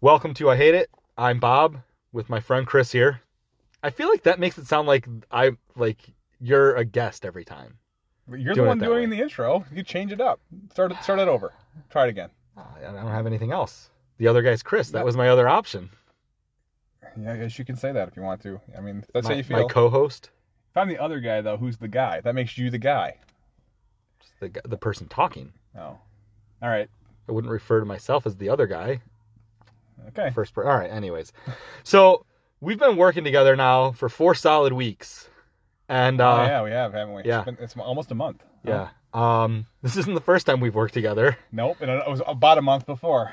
Welcome to I Hate It. I'm Bob with my friend Chris here. I feel like that makes it sound like I like you're a guest every time. You're the one doing way. the intro. You change it up. Start it. Start it over. Try it again. I don't have anything else. The other guy's Chris. That Yep. was my other option. Yeah, I guess you can say that if you want to. I mean, that's my, how you feel. my co-host, if I'm the other guy though, who's the guy? That makes you the guy. the the person talking. Oh, all right. I wouldn't refer to myself as the other guy. Okay. First per- All right, anyways. So, we've been working together now for 4 solid weeks. And uh oh, yeah, we have, haven't we? yeah. It's, been, it's almost a month. yeah. Um this isn't the first time we've worked together. Nope. And it was about a month before.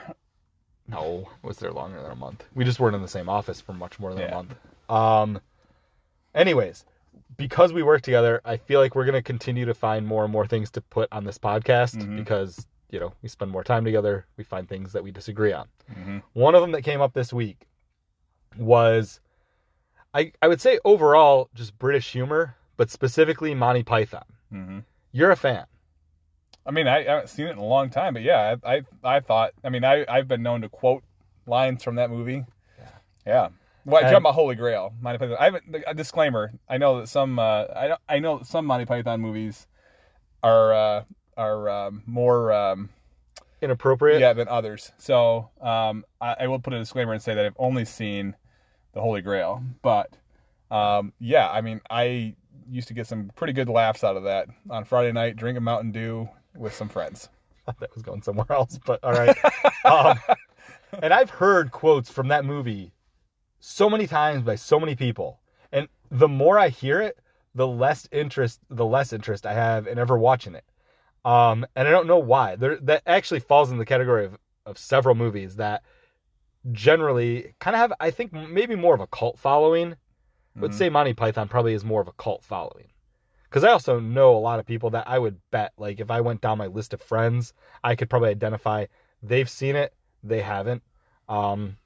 No, was there longer than a month? We just weren't in the same office for much more than a month. Um anyways, because we work together, I feel like we're going to continue to find more and more things to put on this podcast Mhm. because, you know, we spend more time together, we find things that we disagree on. hmm One of them that came up this week was I I would say overall just British humor, but specifically Monty Python. hmm You're a fan. I mean, I, I haven't seen it in a long time, but yeah, I, I, I thought. I mean, I, I've been known to quote lines from that movie. Yeah. Yeah. Well, I And- talking about Holy Grail, Monty Python. I haven't. A disclaimer: I know that some. Uh, I don't, I know that some Monty Python movies are uh, are um, more um, Inappropriate. yeah than others. So um, I, I will put a disclaimer and say that I've only seen the Holy Grail, but um, yeah, I mean, I used to get some pretty good laughs out of that on Friday night, drinking Mountain Dew with some friends. that was going somewhere else, but all right. um, and I've heard quotes from that movie so many times by so many people, and the more I hear it, the less interest, the less interest I have in ever watching it. Um, and I don't know why. There, that actually falls in the category of, of several movies that generally kind of have, I think, maybe more of a cult following. I would say Monty Python probably is more of a cult following. Because I also know a lot of people that I would bet, like, if I went down my list of friends, I could probably identify they've seen it, they haven't. Um,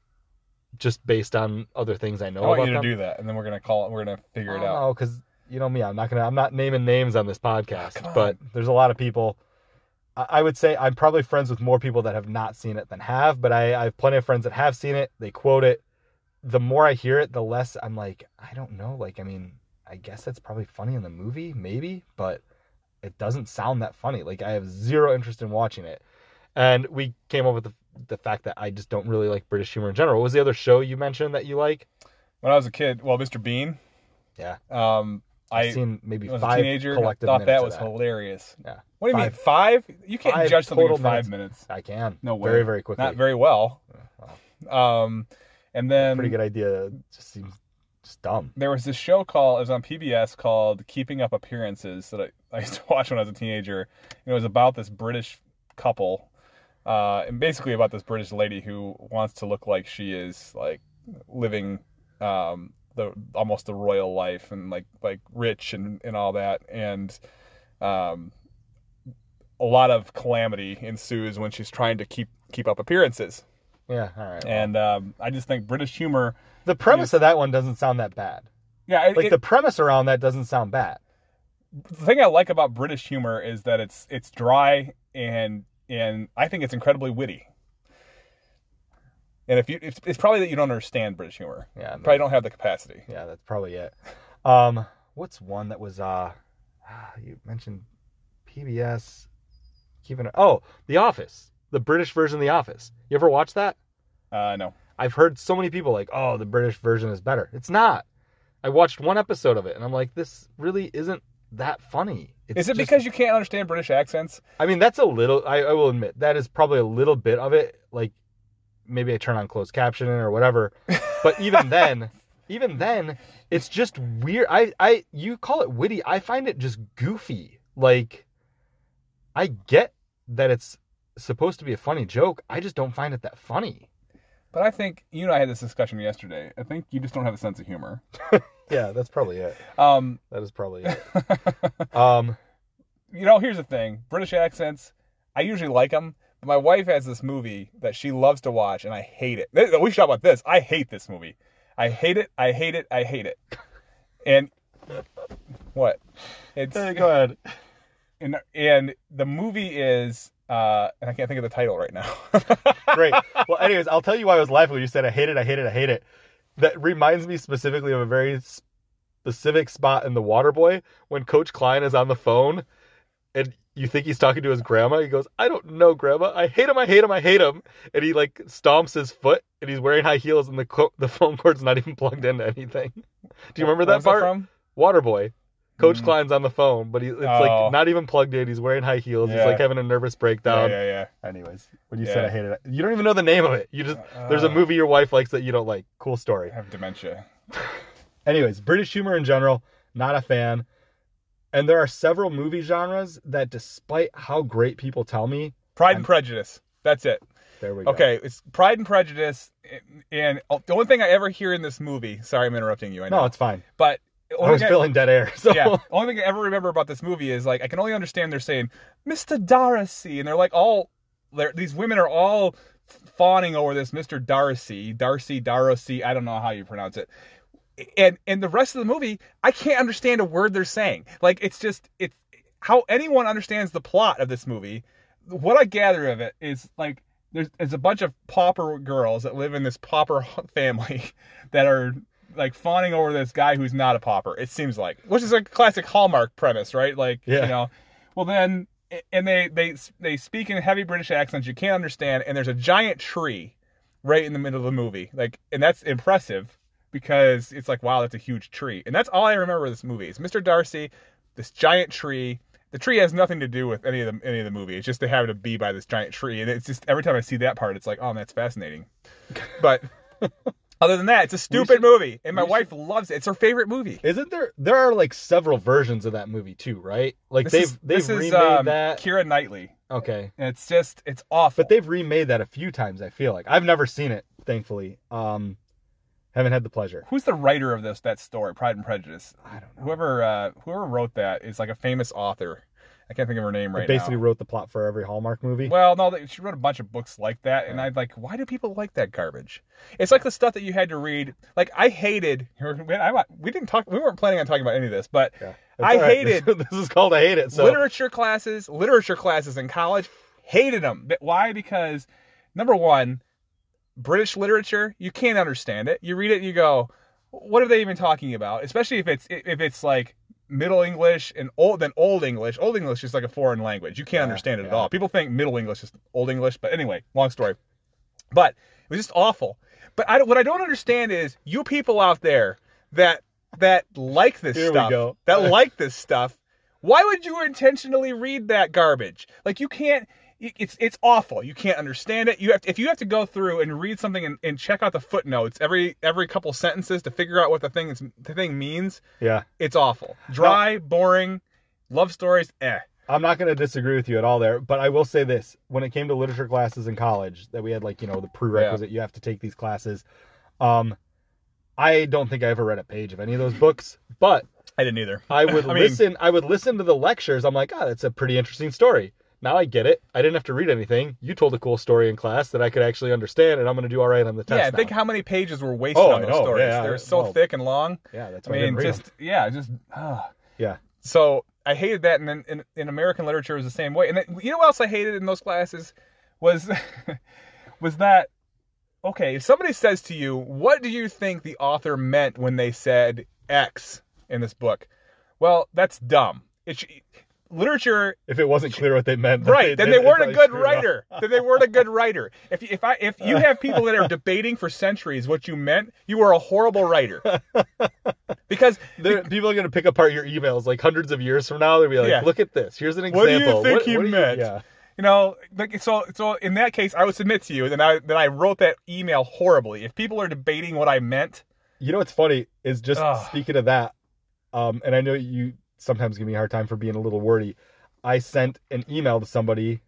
just based on other things I know I want about you to them. do that, and then we're gonna call it. We're gonna figure it out. Oh, because you know me, I'm not gonna, I'm not naming names on this podcast, on. but there's a lot of people. I I would say I'm probably friends with more people that have not seen it than have, but I, I have plenty of friends that have seen it. They quote it. The more I hear it, the less I'm like, I don't know. Like, I mean, I guess that's probably funny in the movie, maybe, but it doesn't sound that funny. Like, I have zero interest in watching it. And we came up with the, the fact that I just don't really like British humor in general. What was the other show you mentioned that you like? When I was a kid, well, Mr. Bean. Yeah. Um, I've I seen maybe was a five teenager. collective thought that was hilarious. Yeah. What do you Five. mean five? You can't Five judge something in five minutes. I can. No way. Very, very quickly. Not very well. Well, Um, and then pretty good idea. Just seems just dumb. there was this show called it was on PBS called Keeping Up Appearances that I, I used to watch when I was a teenager. And it was about this British couple, uh, and basically about this British lady who wants to look like she is like living um, the almost the royal life and like like rich and, and all that and um, a lot of calamity ensues when she's trying to keep keep up appearances Yeah. All right. well. and um, I just think British humor the premise of that one doesn't sound that bad. yeah it, Like it- the premise around that doesn't sound bad. the thing I like about British humor is that it's it's dry and and I think it's incredibly witty. And if you, it's, it's probably that you don't understand British humor. Yeah. Probably don't have the capacity. Yeah, that's probably it. Um, what's one that was uh, ah, you mentioned PBS. Keeping. Oh, The Office, the British version of The Office. You ever watch that? Uh, no. I've heard so many people like, oh, the British version is better. It's not. I watched one episode of it and I'm like, this really isn't that funny. It's Is it just- because you can't understand British accents? I mean, that's a little. I, I will admit that is probably a little bit of it. Like maybe I turn on closed captioning or whatever. But even then, even then, it's just weird. I, I, you call it witty. I find it just goofy. Like, I get that it's supposed to be a funny joke. I just don't find it that funny. But I think you and I had this discussion yesterday. I think you just don't have a sense of humor. Yeah, that's probably it. Um, That is probably it. Um, you know, here's the thing: British accents. I usually like them, my wife has this movie that she loves to watch, and I hate it. We should talk about this. I hate this movie. I hate it. I hate it. I hate it. And what? It's go ahead. and and the movie is uh, and I can't think of the title right now. Great. Well, anyways, I'll tell you why I was laughing when you said I hate it, I hate it, I hate it. That reminds me specifically of a very specific spot in The Waterboy when Coach Klein is on the phone and you think he's talking to his grandma. He goes, I don't know, grandma. I hate him, I hate him, I hate him. And he like stomps his foot and he's wearing high heels and the, co- the phone cord's not even plugged into anything. Do you remember that part? from? Waterboy. Coach Mm. Klein's on the phone, but he, it's Oh. like not even plugged in. He's wearing high heels. He's like having a nervous breakdown. yeah, yeah. Anyways, when you said I hated it, you don't even know the name of it. You just there's a Uh, movie your wife likes that you don't like. Cool story. I have dementia. Anyways, British humor in general, not a fan. And there are several movie genres that, despite how great people tell me, Pride I'm- and Prejudice. That's it. there we go. Okay, it's Pride and Prejudice, and, the only thing I ever hear in this movie. Sorry, I'm interrupting you. I know, No, it's fine. but I was feeling dead air. So yeah, only thing I ever remember about this movie is like I can only understand they're saying Mr. Darcy, and they're like all they're, these women are all fawning over this Mr. Darcy, Darcy, Darcy. I don't know how you pronounce it. And and the rest of the movie, I can't understand a word they're saying. Like it's just it's how anyone understands the plot of this movie. What I gather of it is like there's it's a bunch of pauper girls that live in this pauper family that are like fawning over this guy who's not a pauper. It seems like, which is a classic Hallmark premise, right? Like, Yeah. you know, well then, and they they they speak in heavy British accents you can't understand, and there's a giant tree right in the middle of the movie, like, and that's impressive because it's like, wow, that's a huge tree, and that's all I remember of this movie is Mr. Darcy, this giant tree. The tree has nothing to do with any of the any of the movie. It's just they happen to be by this giant tree, and it's just every time I see that part, it's like, oh, that's fascinating. But other than that, it's a stupid should- movie, and my wife loves it. It's her favorite movie. isn't there? There are like several versions of that movie too, right? Like This they've is, they've this is, remade um, that. Keira Knightley. Okay, And it's just it's awful. but they've remade that a few times. I feel like I've never seen it. Thankfully, um, haven't had the pleasure. Who's the writer of this that story, Pride and Prejudice? I don't know. Whoever uh, whoever wrote that is like a famous author. I can't think of her name right basically now. wrote the plot for every Hallmark movie. Well, no, they- she wrote a bunch of books like that, and I'd like, why do people like that garbage? It's like the stuff that you had to read. Like I hated. I- We didn't talk. We weren't planning on talking about any of this, but Yeah. I It's all right. hated- This, this is called I hate it. So literature classes, literature classes in college, hated them. Why? Because number one, British literature, you can't understand it. You read it, and you go, "What are they even talking about?" Especially if it's if it's like Middle English and old then Old English. Old English is like a foreign language. You can't Yeah, understand it at all. People think Middle English is Old English, but anyway, long story. But it was just awful. But I, what I don't understand is you people out there that that like this Here stuff, that like this stuff. Why would you intentionally read that garbage? Like you can't. It's it's awful. You can't understand it. You have to, if you have to go through and read something and, and check out the footnotes every every couple sentences to figure out what the thing is the thing means. yeah, It's awful. Dry, boring, love stories. Eh. I'm not going to disagree with you at all there, but I will say this: when it came to literature classes in college, that we had like you know the prerequisite, you have to take these classes. Um, I don't think I ever read a page of any of those books, but I didn't either. I would I mean- listen. I would listen to the lectures. I'm like, ah, that's a pretty interesting story. Now I get it. I didn't have to read anything. You told a cool story in class that I could actually understand, and I'm going to do all right on the test. Yeah, now. think how many pages were wasted Oh, on those stories. yeah, They're so well, thick and long. yeah, that's I I mean, just yeah, just. them. yeah. So I hated that, and then in, in American literature it was the same way. And then, you know what else I hated in those classes was was that okay? If somebody says to you, "What do you think the author meant when they said X in this book?" Well, that's dumb. It sh- literature If it wasn't clear what they meant, then right then did- they weren't a good writer then they weren't a good writer if if i if you have people that are debating for centuries what you meant you were a horrible writer because people are going to pick apart your emails like hundreds of years from now. They'll be like, Yeah. "Look at this. Here's an example What do you example." think do you- meant? Yeah, you know like so so in that case i would submit to you that i that i wrote that email horribly if people are debating what i meant You know what's funny is just Ugh. speaking of that, um, and I know you sometimes give me a hard time for being a little wordy. I sent an email to somebody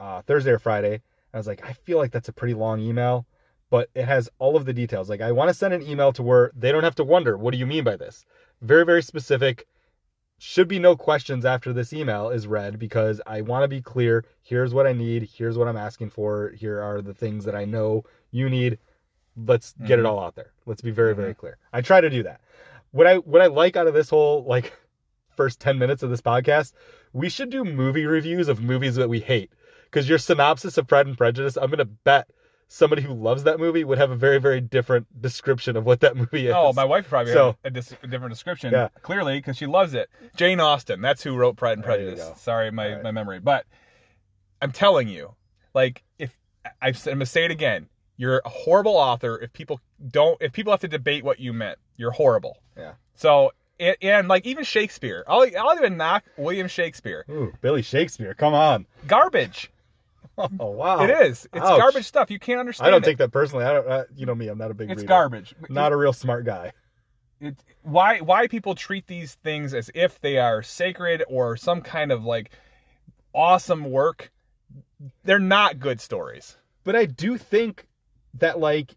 uh, Thursday or Friday. I was like, I feel like that's a pretty long email, but it has all of the details. Like, I want to send an email to where they don't have to wonder, what do you mean by this? Very, very specific. Should be no questions after this email is read because I want to be clear. Here's what I need. Here's what I'm asking for. Here are the things that I know you need. Let's get it Mhm. all out there. Let's be very, very clear. I try to do that. What I what I like out of this whole like first 10 minutes of this podcast, we should do movie reviews of movies that we hate. Because your synopsis of Pride and Prejudice, I'm gonna bet somebody who loves that movie would have a very, very different description of what that movie is. Oh, my wife probably So- had a, dis- a different description. Yeah. Clearly, because she loves it. Jane Austen. That's who wrote Pride and Prejudice. Sorry, my, right. my memory. But I'm telling you, like, if I've, I'm gonna say it again, you're a horrible author. If people don't, if people have to debate what you meant, you're horrible. Yeah. So and, and like even Shakespeare, I'll I'll even knock William Shakespeare. Ooh, Billy Shakespeare, come on. Garbage. Oh wow. It is. It's Ouch. garbage stuff. You can't understand. I don't it. take that personally. I don't. Uh, you know me. I'm not a big. it's reader. garbage. Not a real smart guy. it, why why people treat these things as if they are sacred or some kind of like awesome work they're not good stories But I do think that like,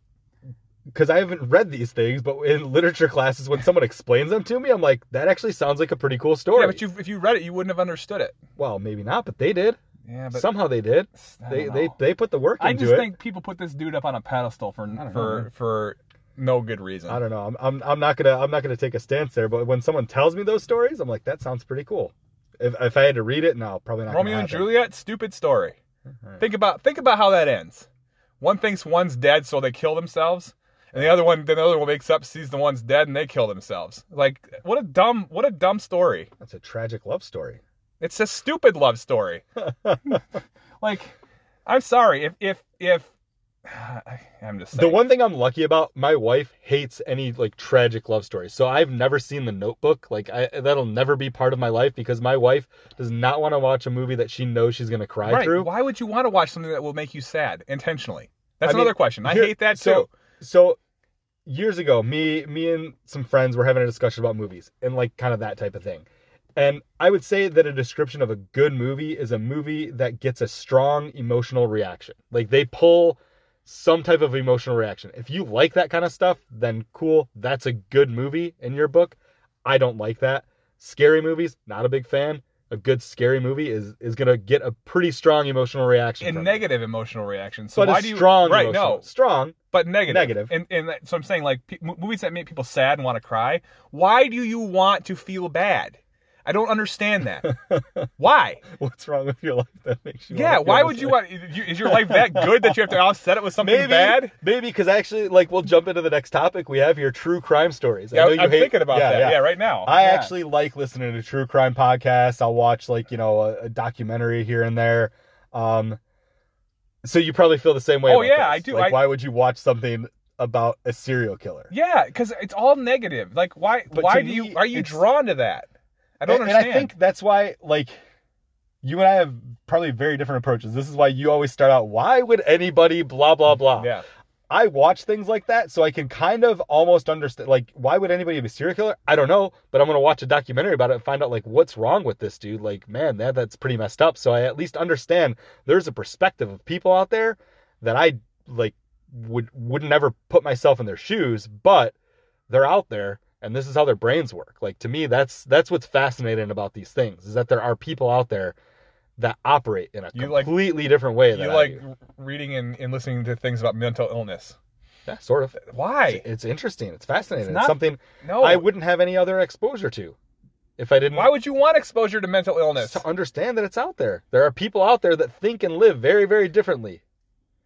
because I haven't read these things, but in literature classes, when someone explains them to me, I'm like, that actually sounds like a pretty cool story. yeah but you, if you read it you wouldn't have understood it Well, maybe not, but they did. yeah but Somehow they did. They don't they they put the work i into it. I just it. think people put this dude up on a pedestal for for know. for no good reason I don't know. I'm, I'm I'm not gonna I'm not gonna take a stance there. But when someone tells me those stories, I'm like, that sounds pretty cool. If if I had to read it, no, probably not. romeo and juliet stupid story Alright. think about think about how that ends one thinks one's dead so they kill themselves and the other one then the other one wakes up sees the one's dead and they kill themselves like what a dumb what a dumb story That's a tragic love story. It's a stupid love story. like, I'm sorry if if if I'm just saying. The one thing I'm lucky about, my wife hates any like tragic love stories. So I've never seen The Notebook. Like I, that'll never be part of my life because my wife does not want to watch a movie that she knows she's gonna cry right? through. Why would you want to watch something that will make you sad intentionally? That's I mean, another question. I here- hate that so- too. So years ago, me me and some friends were having a discussion about movies and like kind of that type of thing. And I would say that a description of a good movie is a movie that gets a strong emotional reaction. Like they pull some type of emotional reaction. If you like that kind of stuff, then cool, that's a good movie in your book. I don't like that. Scary movies, not a big fan. A good scary movie is is going to get a pretty strong emotional reaction And from it. negative emotional reactions. So but why do you strong right? emotional- No, strong but negative. Negative. And and that- so I'm saying like pe- movies that make people sad and want to cry. Why do you want to feel bad? I don't understand that. why? What's wrong with your life that makes you? Yeah, why would you want? Is your life that good that you have to offset it with something maybe bad? Maybe because actually, like, we'll jump into the next topic. We have your true crime stories. I Yeah, know you I'm hate- thinking about yeah, that. yeah. Yeah. right now. I Yeah. actually like listening to true crime podcasts. I'll watch like you know a, a documentary here and there. Um, so you probably feel the same way. Oh, about yeah, this. I do. Like, I- why would you watch something about a serial killer? Yeah, because it's all negative. Like, why? But why do me, you? Are you drawn to that? I don't and, understand. And I think that's why, like, you and I have probably very different approaches. This is why you always start out, "Why would anybody?" Blah blah blah. Yeah. I watch things like that so I can kind of almost understand like why would anybody be a serial killer? I don't know, but I'm gonna watch a documentary about it and find out like what's wrong with this dude. Like, man, that that's pretty messed up. So I at least understand there's a perspective of people out there that I like would would never put myself in their shoes, but they're out there and this is how their brains work. Like to me that's that's what's fascinating about these things is that there are people out there that operate in a You like- completely different way than You I like do. reading and, and listening to things about mental illness. Yeah, sort of. Why? It's interesting. It's fascinating. It's It's, something No. I wouldn't have any other exposure to if I didn't Why would you want exposure to mental illness? to understand that it's out there. There are people out there that think and live very, very differently.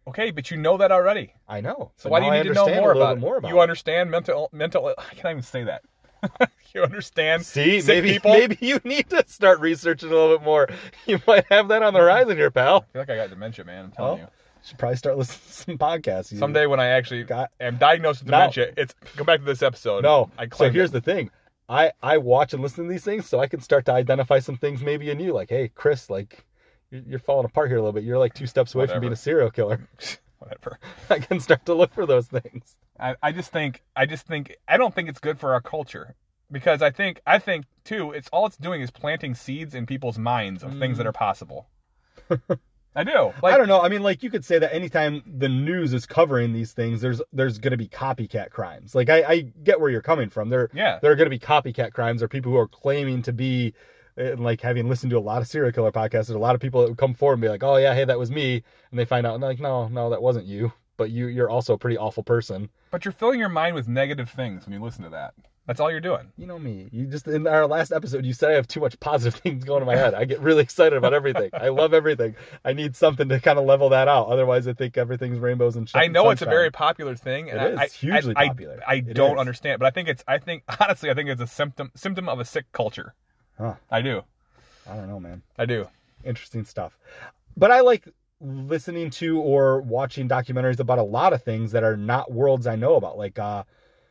Okay, but you know that already. I know. So why do you need to know more about, more it? about You understand mental mental. I can't even say that. you understand? See, sick maybe people? maybe you need to start researching a little bit more. You might have that on the horizon here, pal. I feel like I got dementia, man. I'm telling Well, Should probably start listening to some podcasts. you. You- Someday when I actually got- am diagnosed with No. dementia, it's go back to this episode. No. I So here's it. the thing. I I watch and listen to these things so I can start to identify some things maybe in you. Like, hey, Chris, like you're, you're falling apart here a little bit. You're like two steps away Whatever. from being a serial killer. whatever. I can start to look for those things. I, I just think I just think I don't think it's good for our culture because I think I think too it's all it's doing is planting seeds in people's minds of things that mm. are possible. I do. Like I don't know. I mean, like you could say that anytime the news is covering these things, there's there's going to be copycat crimes. Like I, I get where you're coming from. There yeah. there are going to be copycat crimes or people who are claiming to be and like having listened to a lot of serial killer podcasts, there's a lot of people that would come forward and be like, "Oh yeah, hey, that was me," and they find out and they're like, "No, no, that wasn't you." But you you're also a pretty awful person. But you're filling your mind with negative things when you listen to that. That's all you're doing. You know me. You just in our last episode, you said I have too much positive things going in my head. I get really excited about everything. I love everything. I need something to kind of level that out. Otherwise, I think everything's rainbows and. I know it's a very popular thing, and It is I, hugely I, popular. I, I don't is. understand, but I think it's. I think honestly, I think it's a symptom symptom of a sick culture. Huh. I do. I don't know, man. I do. Interesting stuff. But I like listening to or watching documentaries about a lot of things that are not worlds I know about, like uh,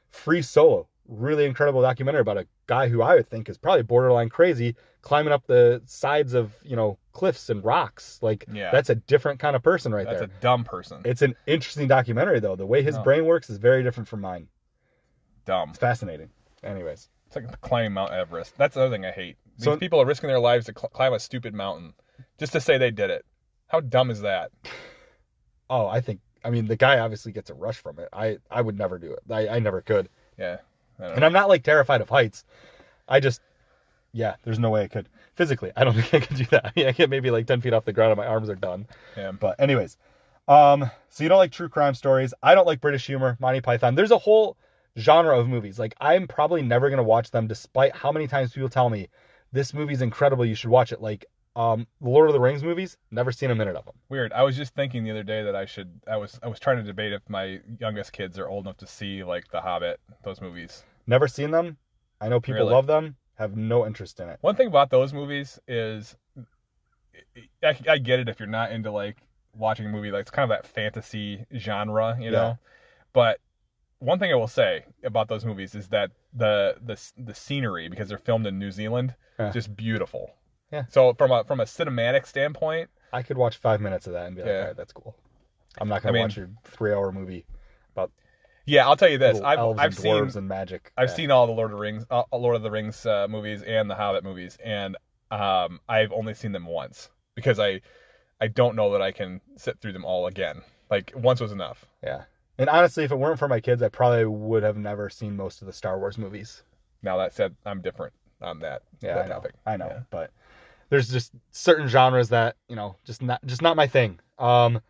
Free Solo. Really incredible documentary about a guy who I would think is probably borderline crazy climbing up the sides of you know cliffs and rocks. Like Yeah. that's a different kind of person right That's there. That's a dumb person. It's an interesting documentary though. The way his No. brain works is very different from mine. dumb. It's fascinating. Anyways, It's like climbing Mount Everest. That's the other thing I hate. These So- people are risking their lives to cl- climb a stupid mountain just to say they did it. How dumb is that? oh, I think I mean the guy obviously gets a rush from it. I I would never do it. I I never could. Yeah. I And. I'm not like terrified of heights. I just, yeah, there's no way I could physically. I don't think I could do that. I mean, I get maybe like 10 feet off the ground and my arms are done. Yeah. But, anyways, um, so you don't like true crime stories. I don't like British humor, Monty Python. There's a whole genre of movies. Like, I'm probably never going to watch them despite how many times people tell me this movie's incredible. You should watch it. Like, um, the Lord of the Rings movies, never seen a minute of them. Weird. I was just thinking the other day that I should. I was. I was trying to debate if my youngest kids are old enough to see like The Hobbit, those movies. Never seen them. I know people Really? love them, have no interest in it. One thing about those movies is, I, I get it if you're not into like watching a movie like it's kind of that fantasy genre, you know. Yeah. But one thing I will say about those movies is that the the the scenery because they're filmed in New Zealand, Yeah. just beautiful. Yeah. So from a from a cinematic standpoint, I could watch five minutes of that and be like, Yeah. all right, that's cool. I'm not going to I mean- watch your three hour movie about yeah, I'll tell you this: I've I've and seen and magic. I've Yeah. seen all the Lord of the Rings, uh, Lord of the Rings uh, movies and the Hobbit movies, and um, I've only seen them once because I, I don't know that I can sit through them all again. Like once was enough. Yeah. And honestly, if it weren't for my kids, I probably would have never seen most of the Star Wars movies. Now that said, I'm different on that, Yeah, that I know. topic. I know, Yeah. but there's just certain genres that you know, just not just not my thing. Um,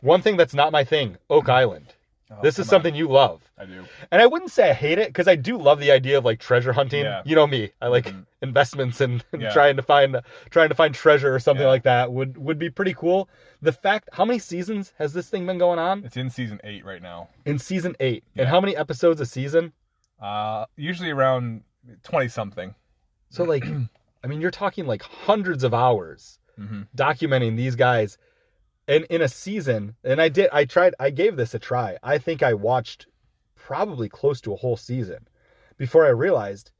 one thing that's not my thing, Oak Island. Oh, this is come on. something you love, I do. and I wouldn't say I hate it because I do love the idea of like treasure hunting. Yeah. You know me, I like Mhm. investments and, and Yeah. trying to find trying to find treasure or something Yeah. like that would would be pretty cool. The fact, how many seasons has this thing been going on? It's in season eight right now. In season eight, Yeah. and how many episodes a season? Uh, usually around twenty something. So like, I mean, you're talking like hundreds of hours hmm documenting these guys, and in a season. And I did, I tried, I gave this a try. I think I watched probably close to a whole season before I realized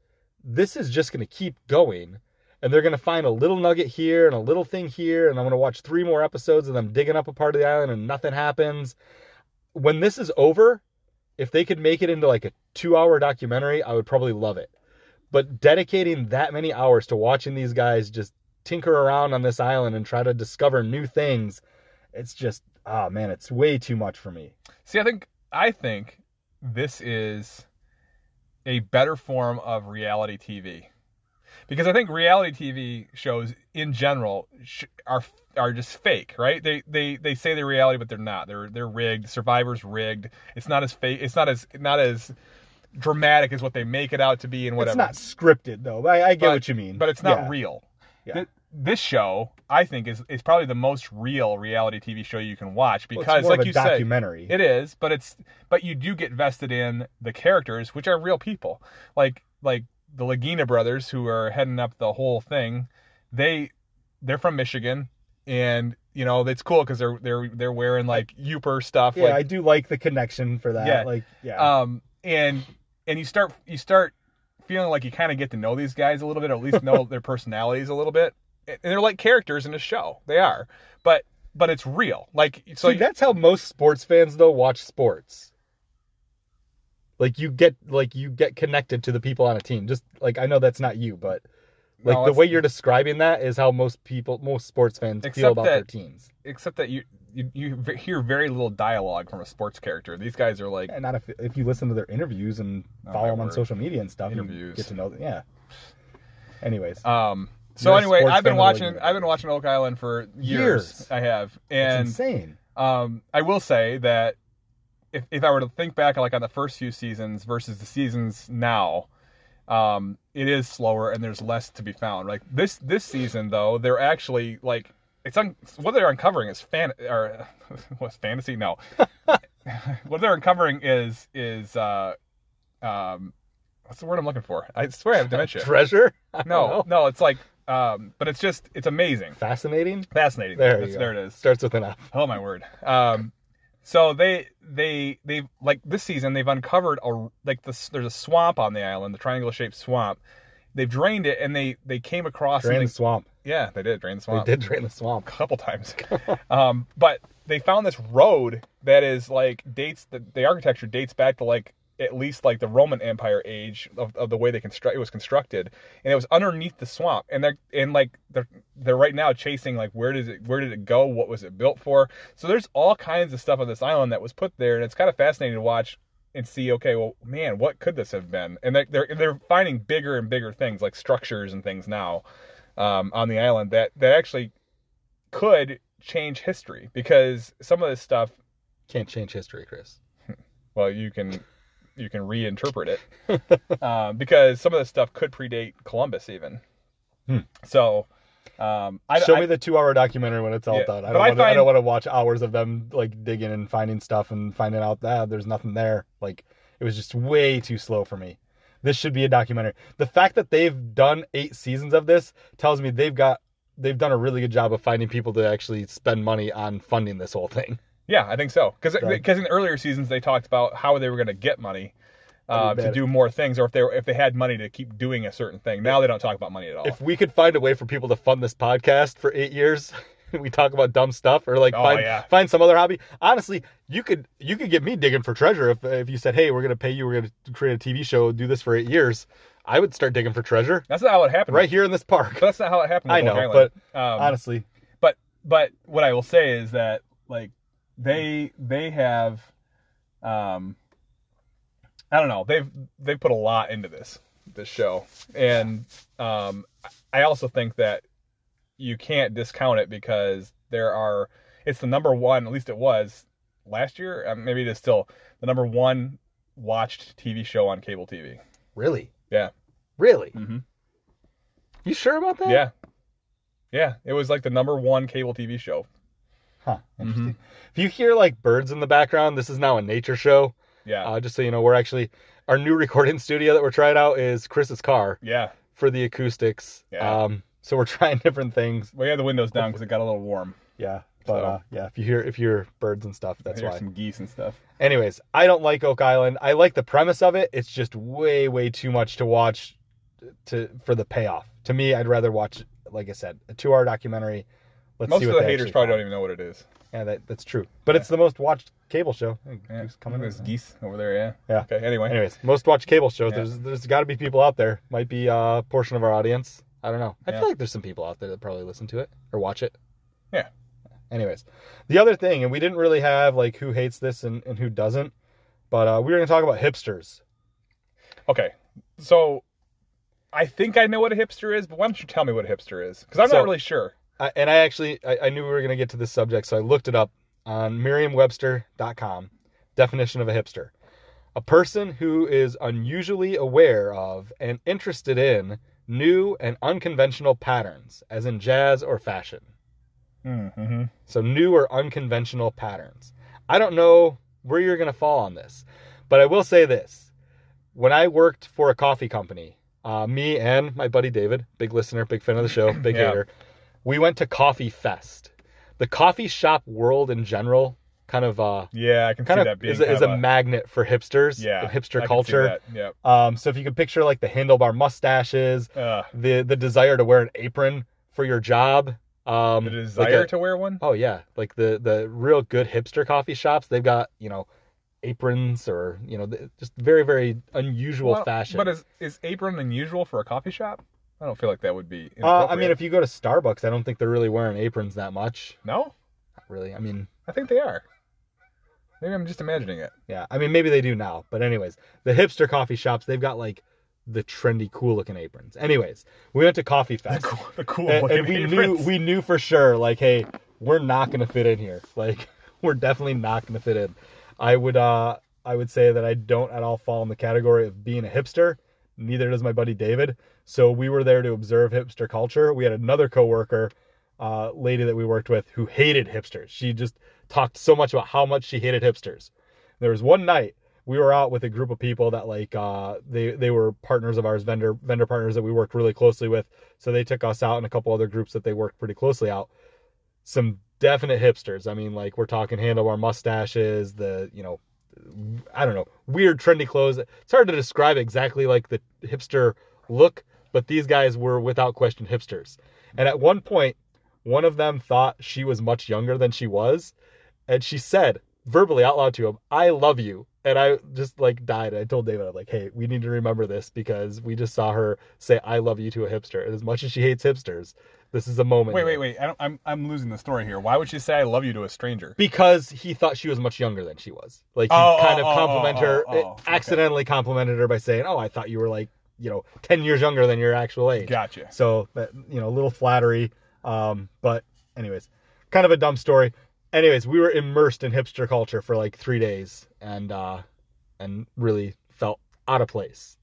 this is just going to keep going. And they're going to find a little nugget here and a little thing here. And I'm going to watch three more episodes of them digging up a part of the island and nothing happens. When this is over, if they could make it into like a two hour documentary, I would probably love it. But dedicating that many hours to watching these guys just tinker around on this island and try to discover new things, it's just, oh man, it's way too much for me. See, I think I think this is a better form of reality TV. Because I think reality TV shows in general are are just fake, right? They they they say they're reality, but they're not. They're they're rigged. Survivor's rigged. It's not as fake. It's not as not as dramatic as what they make it out to be and whatever. It's not scripted though. I, I get But- what you mean. but it's not Yeah. real. Yeah. Th- This show, I think, is is probably the most real reality TV show you can watch Well, because, more like you said, documentary. it is, but it's but you do get vested in the characters, which are real people. Like like the Lagina brothers who are heading up the whole thing. They they're from Michigan, and you know it's cool because they're they're they're wearing like Yooper stuff. yeah, like, I do like the connection for that. Yeah. Like, yeah. um and and you start you start feeling like you kind of get to know these guys a little bit or at least know their personalities a little bit and they're like characters in a show they are but but it's real like so See, that's how most sports fans though watch sports. Like you get like you get connected to the people on a team. Just like I know that's not you, but like No, the way you're describing that is how most people, most sports fans feel about that- their teams. except that you you, you hear very little dialogue from a sports character these guys are like And not if if you listen to their interviews and Oh, follow them on social media and stuff, you get to know them. Yeah. Anyways, um so You're anyway i've been watching i've been watching oak island for years, Years. i have and it's insane. Um, I will say that if if I were to think back like on the first few seasons versus the seasons now, um, it is slower and there's less to be found. Like this this season though, they're actually like it's un- what they're uncovering is fan or what's fantasy? No, what they're uncovering is is uh, um, what's the word I'm looking for? I swear I have dementia. Treasure? No, no, it's like um, but it's just it's amazing, Fascinating? fascinating. There, That's- you go. there it is. Starts with an F. Oh my word. Um, so they they they like this season they've uncovered a like this. There's a swamp on the island, the triangle shaped swamp. They've drained it and they they came across Drain the swamp. Yeah, they did drain the swamp. They did drain the swamp. a couple times. um, but they found this road that is like dates the, the architecture dates back to like at least like the Roman Empire age of, of the way they construct it was constructed, and it was underneath the swamp. And they're and like they're they're right now chasing like where does it where did it go? What was it built for? So there's all kinds of stuff on this island that was put there, and it's kind of fascinating to watch and see. Okay, well, man, what could this have been? And they're they're, they're finding bigger and bigger things like structures and things now um, on the island that that actually could change history because some of this stuff Can't change history, Chris. well you can you can reinterpret it um, because some of this stuff could predate columbus even Hmm. so um, I, Show I- me the two-hour documentary when it's all Yeah, done. I don't, I want to, I find- don't want to watch hours of them like digging and finding stuff and finding out that there's nothing there. Like it was just way too slow for me. This should be a documentary. The fact that they've done eight seasons of this tells me they've got they've done a really good job of finding people to actually spend money on funding this whole thing. Yeah i think so because because in earlier seasons they talked about how they were going to get money uh, to do more things or if they were, if they had money to keep doing a certain thing now they don't talk about money at all If we could find a way for people to fund this podcast for eight years, we talk about dumb stuff or like Oh, find yeah. find some other hobby. Honestly, you could you could get me digging for treasure if if you said, "Hey, we're gonna pay you. We're gonna create a TV show, do this for eight years." I would start digging for treasure that's not how it happened right here in this park. but that's not how it happened I know, but um, honestly, but but what I will say is that like they they have um I don't know. They've they've put a lot into this this show. And um I also think that you can't discount it because there are it's the number one at least it was last year. Uh, maybe it is still the number one watched TV show on cable TV really, yeah. Really, mm-hmm. you sure about that? yeah. Yeah. It was like the number one cable TV show Huh. Interesting. Mm-hmm. If you hear like birds in the background, this is now a nature show. yeah Uh, just so you know, we're actually our new recording studio that we're trying out is Chris's car. yeah for the acoustics. Yeah. Um, so we're trying different things. We had the windows down because it got a little warm. Yeah. But So- uh, yeah, if you hear if you hear birds and stuff, that's why. some geese and stuff. Anyways, I don't like Oak Island. I like the premise of it. It's just way way too much to watch to for the payoff. To me, I'd rather watch, like I said, a two hour documentary. Let's Most see of what the they haters actually probably don't even know what it is. Yeah, that, that's true. But it's the most watched cable show. Yeah, who's coming there's in? geese over there. Yeah. Yeah. Okay. Anyway. Anyways, most watched cable show. Yeah. There's there's got to be people out there. Might be a portion of our audience. I don't know. I Yeah. feel like there's some people out there that probably listen to it or watch it. Yeah. Anyways, the other thing, and we didn't really have like who hates this and, and who doesn't, but uh, we were going to talk about hipsters. Okay. So, I think I know what a hipster is, but why don't you tell me what a hipster is? Because I'm So- not really sure. I, and I actually I, I knew we were going to get to this subject, so I looked it up on Merriam-Webster.com. Definition of a hipster: a person who is unusually aware of and interested in new and unconventional patterns, as in jazz or fashion. Mm-hmm. So new or unconventional patterns. I don't know where you're going to fall on this, but I will say this: when I worked for a coffee company, uh, me and my buddy David, big listener, big fan of the show, big Yeah. hater, we went to Coffee Fest. The coffee shop world in general, kind of, uh, Yeah, I can kind see of that being is, a, kind is of a magnet for hipsters, yeah hipster culture. Yep. Um, so if you could picture like the handlebar mustaches, Uh, the the desire to wear an apron for your job, um, the like desire a- to wear one. Oh yeah, like the the real good hipster coffee shops, they've got you know aprons or you know just very very unusual Well, fashion. But is is apron unusual for a coffee shop? I don't feel like that would be. uh, I mean, if you go to Starbucks, I don't think they're really wearing aprons that much. no, Not really. I mean, I think they are. Maybe I'm just imagining it. yeah. I mean, maybe they do now. But anyways, the hipster coffee shops, they've got like the trendy, cool looking aprons. Anyways, we went to Coffee The Fest. cool, the cool and, and we aprons. knew we knew for sure like hey we're not gonna fit in here like we're definitely not gonna fit in i would uh i would say that i don't at all fall in the category of being a hipster Neither does my buddy David. So we were there to observe hipster culture. We had another coworker, uh, lady that we worked with, who hated hipsters. She just talked so much about how much she hated hipsters. There was one night we were out with a group of people that like uh, they they were partners of ours, vendor vendor partners that we worked really closely with. So they took us out and a couple other groups that they worked pretty closely out. Some definite hipsters. I mean, like we're talking handlebar mustaches, the you know, I don't know, weird trendy clothes. It's hard to describe exactly like the hipster look, but these guys were without question hipsters. And at one point, one of them thought she was much younger than she was, and she said verbally out loud to him, "I love you." And I just like died. I told David, I'm like, "Hey, we need to remember this because we just saw her say I love you to a hipster. And as much as she hates hipsters, this is a moment." Wait, wait, wait. I don't, I'm I'm losing the story here. Why would she say "I love you" to a stranger? because he thought she was much younger than she was. Like he Oh, oh kind oh, of oh, compliment oh, her, oh, oh, oh, okay. accidentally complimented her by saying, "Oh, I thought you were like, you know, 10 years younger than your actual age." Gotcha. So, you know, a little flattery. Um, but anyways, kind of a dumb story. Anyways, we were immersed in hipster culture for like 3 days and uh and really felt out of place.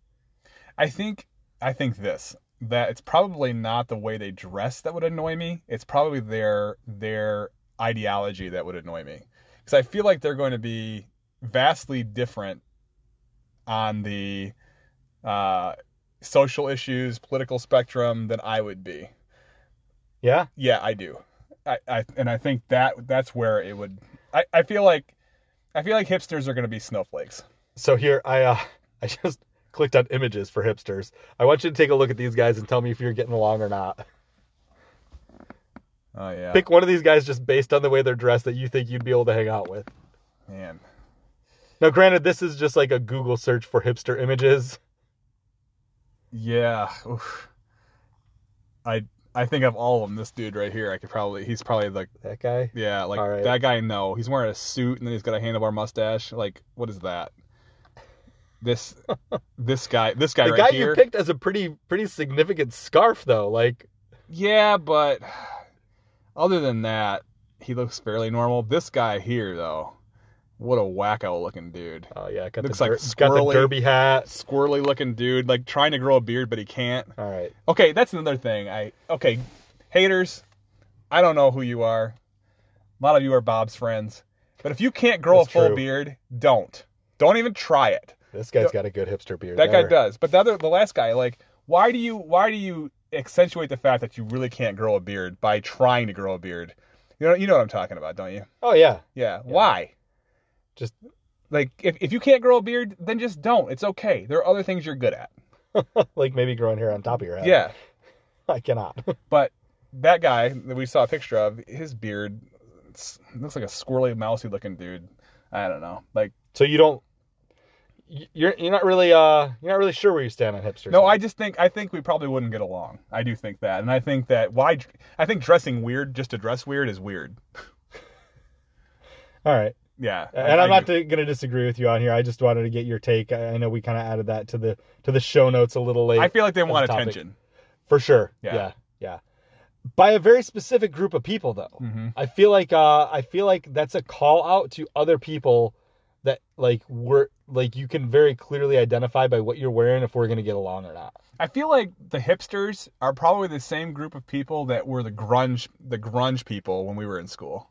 I think I think this that it's probably not the way they dress that would annoy me. It's probably their their ideology that would annoy me because I feel like they're going to be vastly different on the uh, social issues, political spectrum than I would be. Yeah? Yeah, I do. I, I and I think that that's where it would. I, I feel like I feel like hipsters are going to be snowflakes. So here I uh I just clicked on images for hipsters. I want you to take a look at these guys and tell me if you're getting along or not. Oh yeah, Pick one of these guys just based on the way they're dressed that you think you'd be able to hang out with. man. Now, granted, this is just like a Google search for hipster images. Yeah. Oof. I I think of all of them. This dude right here, I could probably. He's probably like That guy. yeah, like right. that guy. No, he's wearing a suit and then he's got a handlebar mustache. Like what is that? This this guy this guy the right guy here. you picked has a pretty pretty significant scarf though. Like, Yeah, but other than that, he looks fairly normal. This guy here though, what a wacko looking dude. oh yeah, got Looks the like der- got the derby hat. Squirrely looking dude, like trying to grow a beard but he can't. All right. Okay, that's another thing. I okay, haters. I don't know who you are. A lot of you are Bob's friends, but if you can't grow That's a full true. beard, don't. Don't even try it. This guy's got a good hipster beard. That guy does. But the other, the last guy, like, why do you, why do you accentuate the fact that you really can't grow a beard by trying to grow a beard? You know, you know what I'm talking about, don't you? Oh yeah. Yeah. Why? Just Like, if if you can't grow a beard, then just don't. It's okay. There are other things you're good at. like maybe growing hair on top of your head. Yeah. I cannot. But that guy that we saw a picture of, his beard looks like a squirrely, mousy looking dude. I don't know. Like, so you don't. You're you're not really uh you're not really sure where you stand on hipsters. no, I just think I think we probably wouldn't get along. I do think that, and I think that why I think dressing weird just to dress weird is weird. All right. Yeah, And I I'm not going to disagree with you on here. I just wanted to get your take. I I know we kind of added that to the to the show notes a little late. I feel like they want topic. attention. For sure. Yeah. Yeah. Yeah. By a very specific group of people though. Mm-hmm. I feel like uh I feel like that's a call out to other people that like we're like you can very clearly identify by what you're wearing if we're going to get along or not. I feel like the hipsters are probably the same group of people that were the grunge the grunge people when we were in school.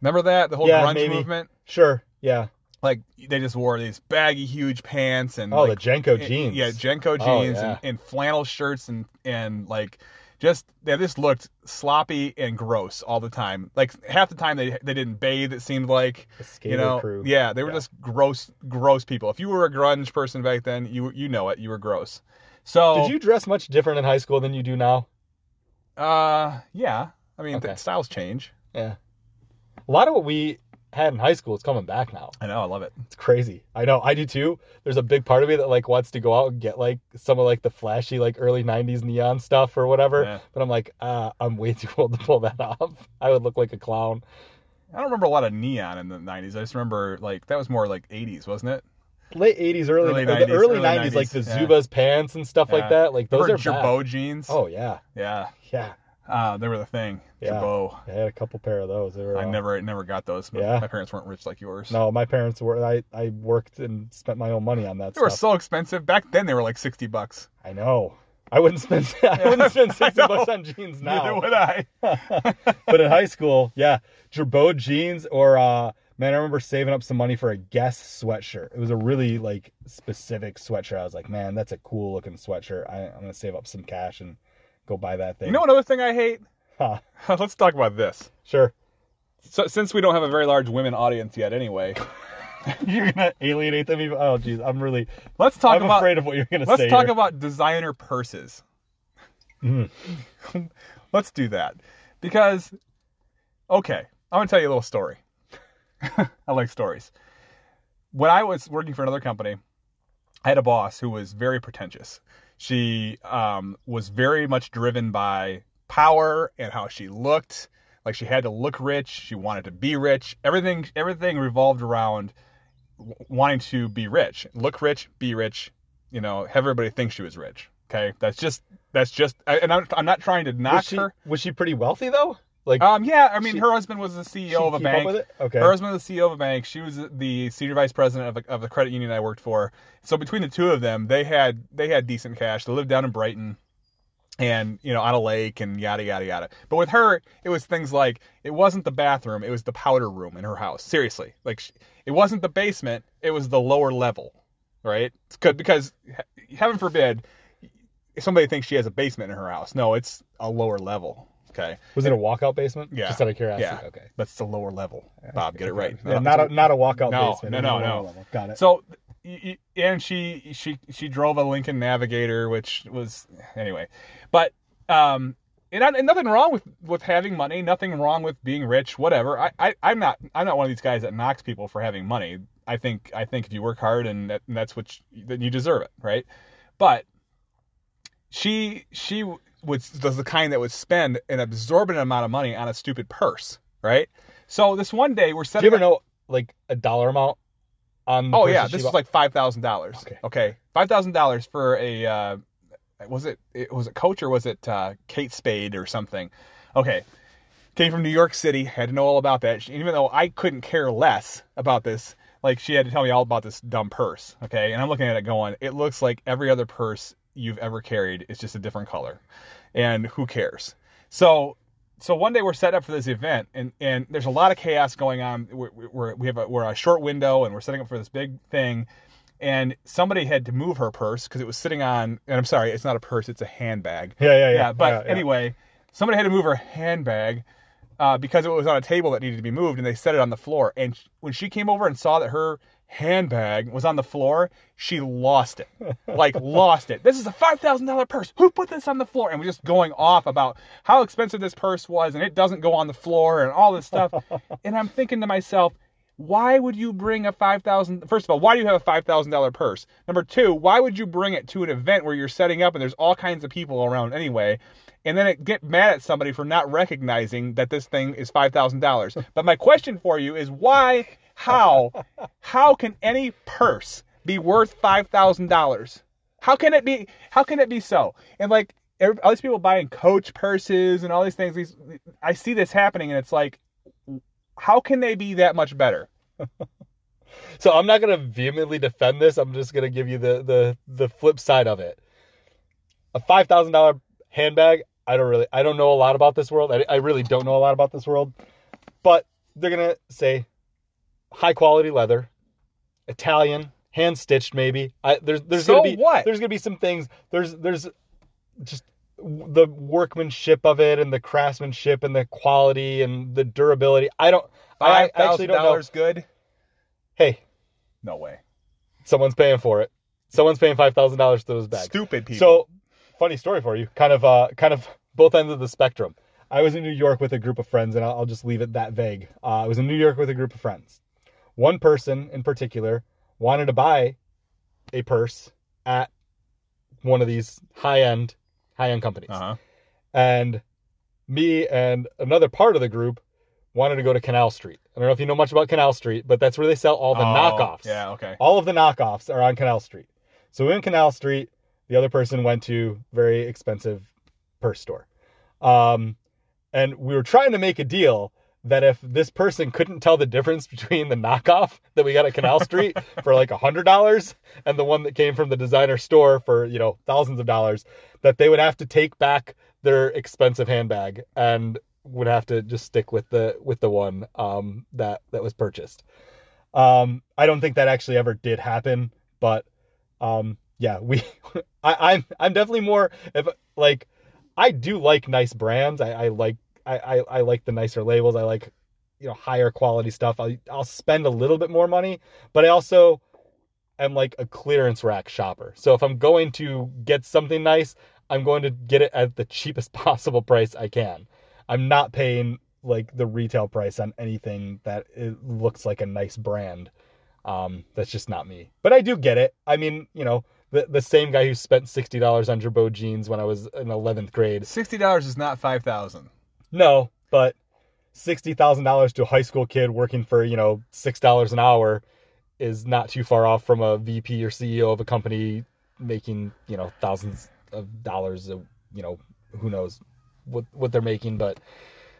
Remember that the whole Yeah, grunge maybe. movement? Sure. Yeah. Like they just wore these baggy, huge pants and Oh, like, the JNCO and- jeans. Yeah, JNCO Oh, jeans yeah. and, and flannel shirts and and like just they just looked sloppy and gross all the time. Like half the time they they didn't bathe. It seemed like The you know, crew. yeah, they were Yeah. just gross, gross people. If you were a grunge person back then, you you know it. You were gross. So Did you dress much different in high school than you do now? Uh, yeah. I mean, Okay. the styles change. Yeah. A lot of what we had in high school is coming back now. I know. I love it. It's crazy. I know. I do too. There's a big part of me that like wants to go out and get like some of like the flashy like early '90s neon stuff or whatever. Yeah. But I'm like, uh, I'm way too old to pull that off. I would look like a clown. I don't remember a lot of neon in the '90s. I just remember like that was more like '80s, wasn't it? Late '80s, early, Early or the 90s, early early 90s, like the 90s, yeah. Zubaz pants and stuff like that. Like those Remember are. Girbaud jeans. Oh yeah, yeah. yeah. Uh, they were the thing. Yeah. Girbaud. I had a couple pair of those. They were, I uh, never never got those. But Yeah. My parents weren't rich like yours. No, my parents were. I I worked and spent my own money on that They were so expensive back then. They were like sixty bucks. I know. I wouldn't spend. I wouldn't spend sixty bucks on jeans now. Neither would I. but in high school, yeah, Girbaud jeans or uh, man, I remember saving up some money for a Guess sweatshirt. It was a really like specific sweatshirt. I was like, man, that's a cool looking sweatshirt. I, I'm gonna save up some cash and go buy that thing. You know another thing I hate? Huh. Let's talk about this. Sure. So since we don't have a very large women audience yet, anyway, You're gonna alienate them. Even, oh, jeez, I'm really. let's talk I'm about afraid of what you're gonna say. let's talk here. about designer purses. Mhm. let's do that because okay, I'm gonna tell you a little story. I like stories. When I was working for another company, I had a boss who was very pretentious. She um, was very much driven by power and how she looked. Like she had to look rich. She wanted to be rich. Everything everything revolved around wanting to be rich, look rich, be rich. You know, have everybody think she was rich. Okay, that's just that's just. And I'm, I'm not trying to knock was she her. was she pretty wealthy though? Like, Um, yeah, I mean, She- her husband was the CEO of a bank. with it? Okay. Her husband was the CEO of a bank. She was the senior vice president of, a, of the credit union I worked for. So between the two of them, they had they had decent cash. They lived down in Brighton, and you know on a lake and yada yada yada. But with her, it was things like it wasn't the bathroom; it was the powder room in her house. Seriously, like she, it wasn't the basement; it was the lower level, right? It's good because heaven forbid somebody thinks she has a basement in her house. No, it's a lower level. Okay, was it a walkout basement? Yeah. Just out of curiosity. Yeah. Okay. that's the lower level. Bob, get it right. Yeah, not a not a walkout No, basement. no, no, no. level. Got it. So, and she she she drove a Lincoln Navigator, which was anyway, but um, and, I- and nothing wrong with with having money, nothing wrong with being rich, whatever. I, I I'm not I'm not one of these guys that knocks people for having money. I think I think if you work hard and, that, and that's what you, then you deserve it, right? But she she was was the kind that would spend an absorbent amount of money on a stupid purse, right? So this one day we're setting. Do you ever know like a dollar amount on? The Oh yeah, this is like five thousand dollars. Okay. Okay, five thousand dollars for a uh, was it, it was it Coach or was it uh, Kate Spade or something? Okay, came from New York City, had to know all about that. She- Even though I couldn't care less about this, like she had to tell me all about this dumb purse. Okay, and I'm looking at it going, it looks like every other purse you've ever carried. It's just a different color, and who cares? So so one day we're set up for this event and, and there's a lot of chaos going on we're, we're, we have a, we're a short window and we're setting up for this big thing and somebody had to move her purse because it was sitting on and i'm sorry it's not a purse it's a handbag Yeah, yeah, yeah. yeah but Yeah, yeah. anyway somebody had to move her handbag uh, because it was on a table that needed to be moved and they set it on the floor and when she came over and saw that her handbag was on the floor she lost it like lost it this is a $5000 purse who put this on the floor and we're just going off about how expensive this purse was and it doesn't go on the floor and all this stuff and i'm thinking to myself why would you bring a five thousand? First of all, why do you have a five thousand dollar purse? Number two, why would you bring it to an event where you're setting up and there's all kinds of people around anyway, and then it, get mad at somebody for not recognizing that this thing is five thousand dollars? But my question for you is why? How? How can any purse be worth five thousand dollars? How can it be? How can it be so? And like all these people buying Coach purses and all these things, these I see this happening, and it's like, how can they be that much better? So I'm not gonna vehemently defend this. I'm just gonna give you the the the flip side of it. A five thousand dollar handbag. I don't really. I don't know a lot about this world. I, I really don't know a lot about this world. But they're gonna say high quality leather, Italian, hand stitched maybe. I, there's there's So gonna be what? there's gonna be some things. There's there's just the workmanship of it and the craftsmanship and the quality and the durability. I don't. I actually don't know. dollars good? Hey, No way. someone's paying for it. Someone's paying five thousand dollars for those bags. Stupid people. So, funny story for you. Kind of, uh, kind of both ends of the spectrum. I was in New York with a group of friends, and I'll, I'll just leave it that vague. Uh, I was in New York with a group of friends. One person in particular wanted to buy a purse at one of these high-end, high-end companies, uh huh. and me and another part of the group wanted to go to Canal Street. I don't know if you know much about Canal Street, but that's where they sell all the knockoffs. Oh, Yeah. Okay. All of the knockoffs are on Canal Street. So in Canal Street, the other person went to very expensive purse store. Um, and we were trying to make a deal that if this person couldn't tell the difference between the knockoff that we got at Canal Street for like a hundred dollars and the one that came from the designer store for you know thousands of dollars, that they would have to take back their expensive handbag and would have to just stick with the with the one um, that that was purchased. Um, I don't think that actually ever did happen, but um, yeah, we I, I'm I'm definitely more if like I do like nice brands. I, I like I, I, like the nicer labels. I like you know higher quality stuff. I I'll spend a little bit more money, but I also am like a clearance rack shopper. So if I'm going to get something nice, I'm going to get it at the cheapest possible price I can. I'm not paying like the retail price on anything that looks like a nice brand. Um, that's just not me. But I do get it. I mean, you know, the the same guy who spent sixty dollars on Girbaud jeans when I was in eleventh grade. Sixty dollars is not five thousand. No, but sixty thousand dollars to a high school kid working for you know six dollars an hour is not too far off from a VP or CEO of a company making you know thousands of dollars of you know who knows what what they're making, but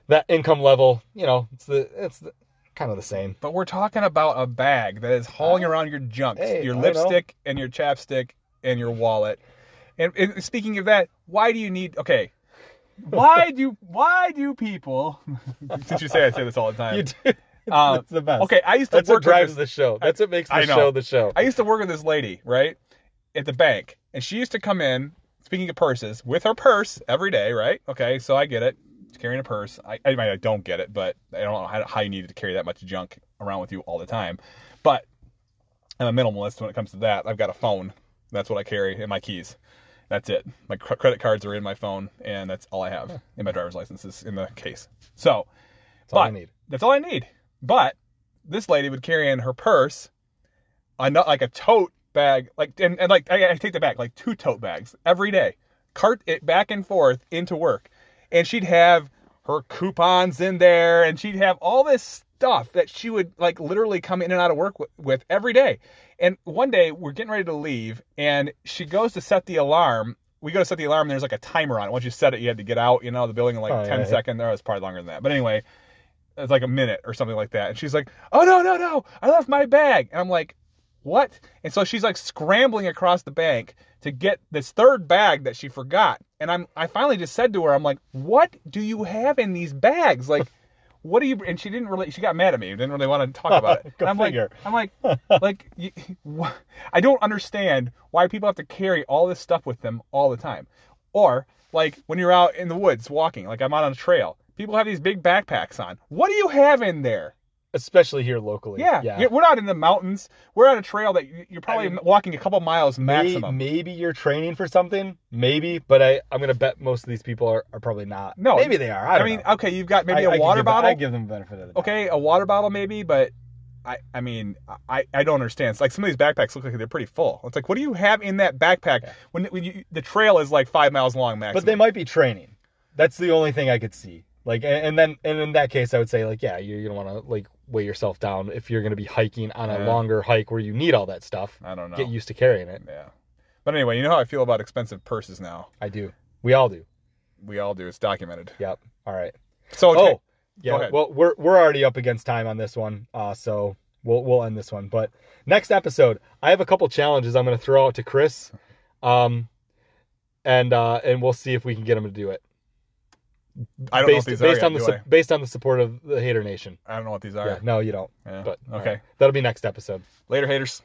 that income level, you know, it's the it's the, kind of the same. But we're talking about a bag that is hauling around your junk, Hey, your I know. lipstick and your chapstick and your wallet. And, and speaking of that, why do you need? Okay, why do why do people? Since you say I say this all the time. You do. It's, Uh, it's the best. Okay, I used to That's what work with drives this, the show. That's what makes the I know. show the show. I used to work with this lady, right, at the bank, and she used to come in. Speaking of purses, with her purse every day, right? Okay, so I get it. She's carrying a purse. I, I I don't get it, but I don't know how, how you need to carry that much junk around with you all the time. But I'm a minimalist when it comes to that. I've got a phone. That's what I carry and my keys. That's it. My cr- credit cards are in my phone, and that's all I have. And my driver's license is in the case. So That's all I need. that's all I need. But this lady would carry in her purse, a nut like a tote bag, like and, and like I, I take the bag, like two tote bags every day, cart it back and forth into work, and she'd have her coupons in there, and she'd have all this stuff that she would like literally come in and out of work with, with every day. And one day we're getting ready to leave, and she goes to set the alarm. We go to set the alarm, and there's like a timer on it. Once you set it, you had to get out, you know, the building in like Oh, 10 yeah, seconds. yeah. Or it's probably longer than that. But anyway, it's like a minute or something like that. And she's like, "Oh no, no, no! I left my bag." And I'm like, "What?" And so she's like scrambling across the bank to get this third bag that she forgot. And I'm I finally just said to her, "I'm like, what do you have in these bags? Like, what do you?" And she didn't really. She got mad at me. Didn't really want to talk about it. Go and I'm figure. like, I'm like, like, you, I don't understand why people have to carry all this stuff with them all the time. Or like when you're out in the woods walking, like I'm out on a trail, people have these big backpacks on. What do you have in there? Especially here locally. Yeah, Yeah. yeah, we're not in the mountains. We're on a trail that you- you're probably I mean, walking a couple miles maximum. Maybe you're training for something. Maybe, but I, I'm gonna bet most of these people are, are probably not. No. maybe they are. I, I, mean, know. okay, you've got maybe I- a water them- bottle. I give them the benefit of the doubt. okay, a water bottle maybe, but I, I mean, I, I don't understand. It's like some of these backpacks look like they're pretty full. It's like, what do you have in that backpack Yeah. when, when you, the trail is like five miles long max? but they might be training. That's the only thing I could see. Like, and, then, and in that case, I would say, like, yeah, you, you don't want to like weigh yourself down if you're gonna be hiking on a Yeah. longer hike where you need all that stuff. I don't know. Get used to carrying it. Yeah. But anyway, you know how I feel about expensive purses now. I do. We all do. We all do. It's documented. Yep. All right. So Oh, yeah. Well, we're we're already up against time on this one, uh, so we'll we'll end this one. But next episode, I have a couple challenges I'm going to throw out to Chris, um, and uh, and we'll see if we can get him to do it. I don't know what based these based are. on yet, the based on the support of the Hater Nation. I? Don't know what these Yeah. are. No, you don't. Yeah. But okay. right. that'll be next episode. Later, haters.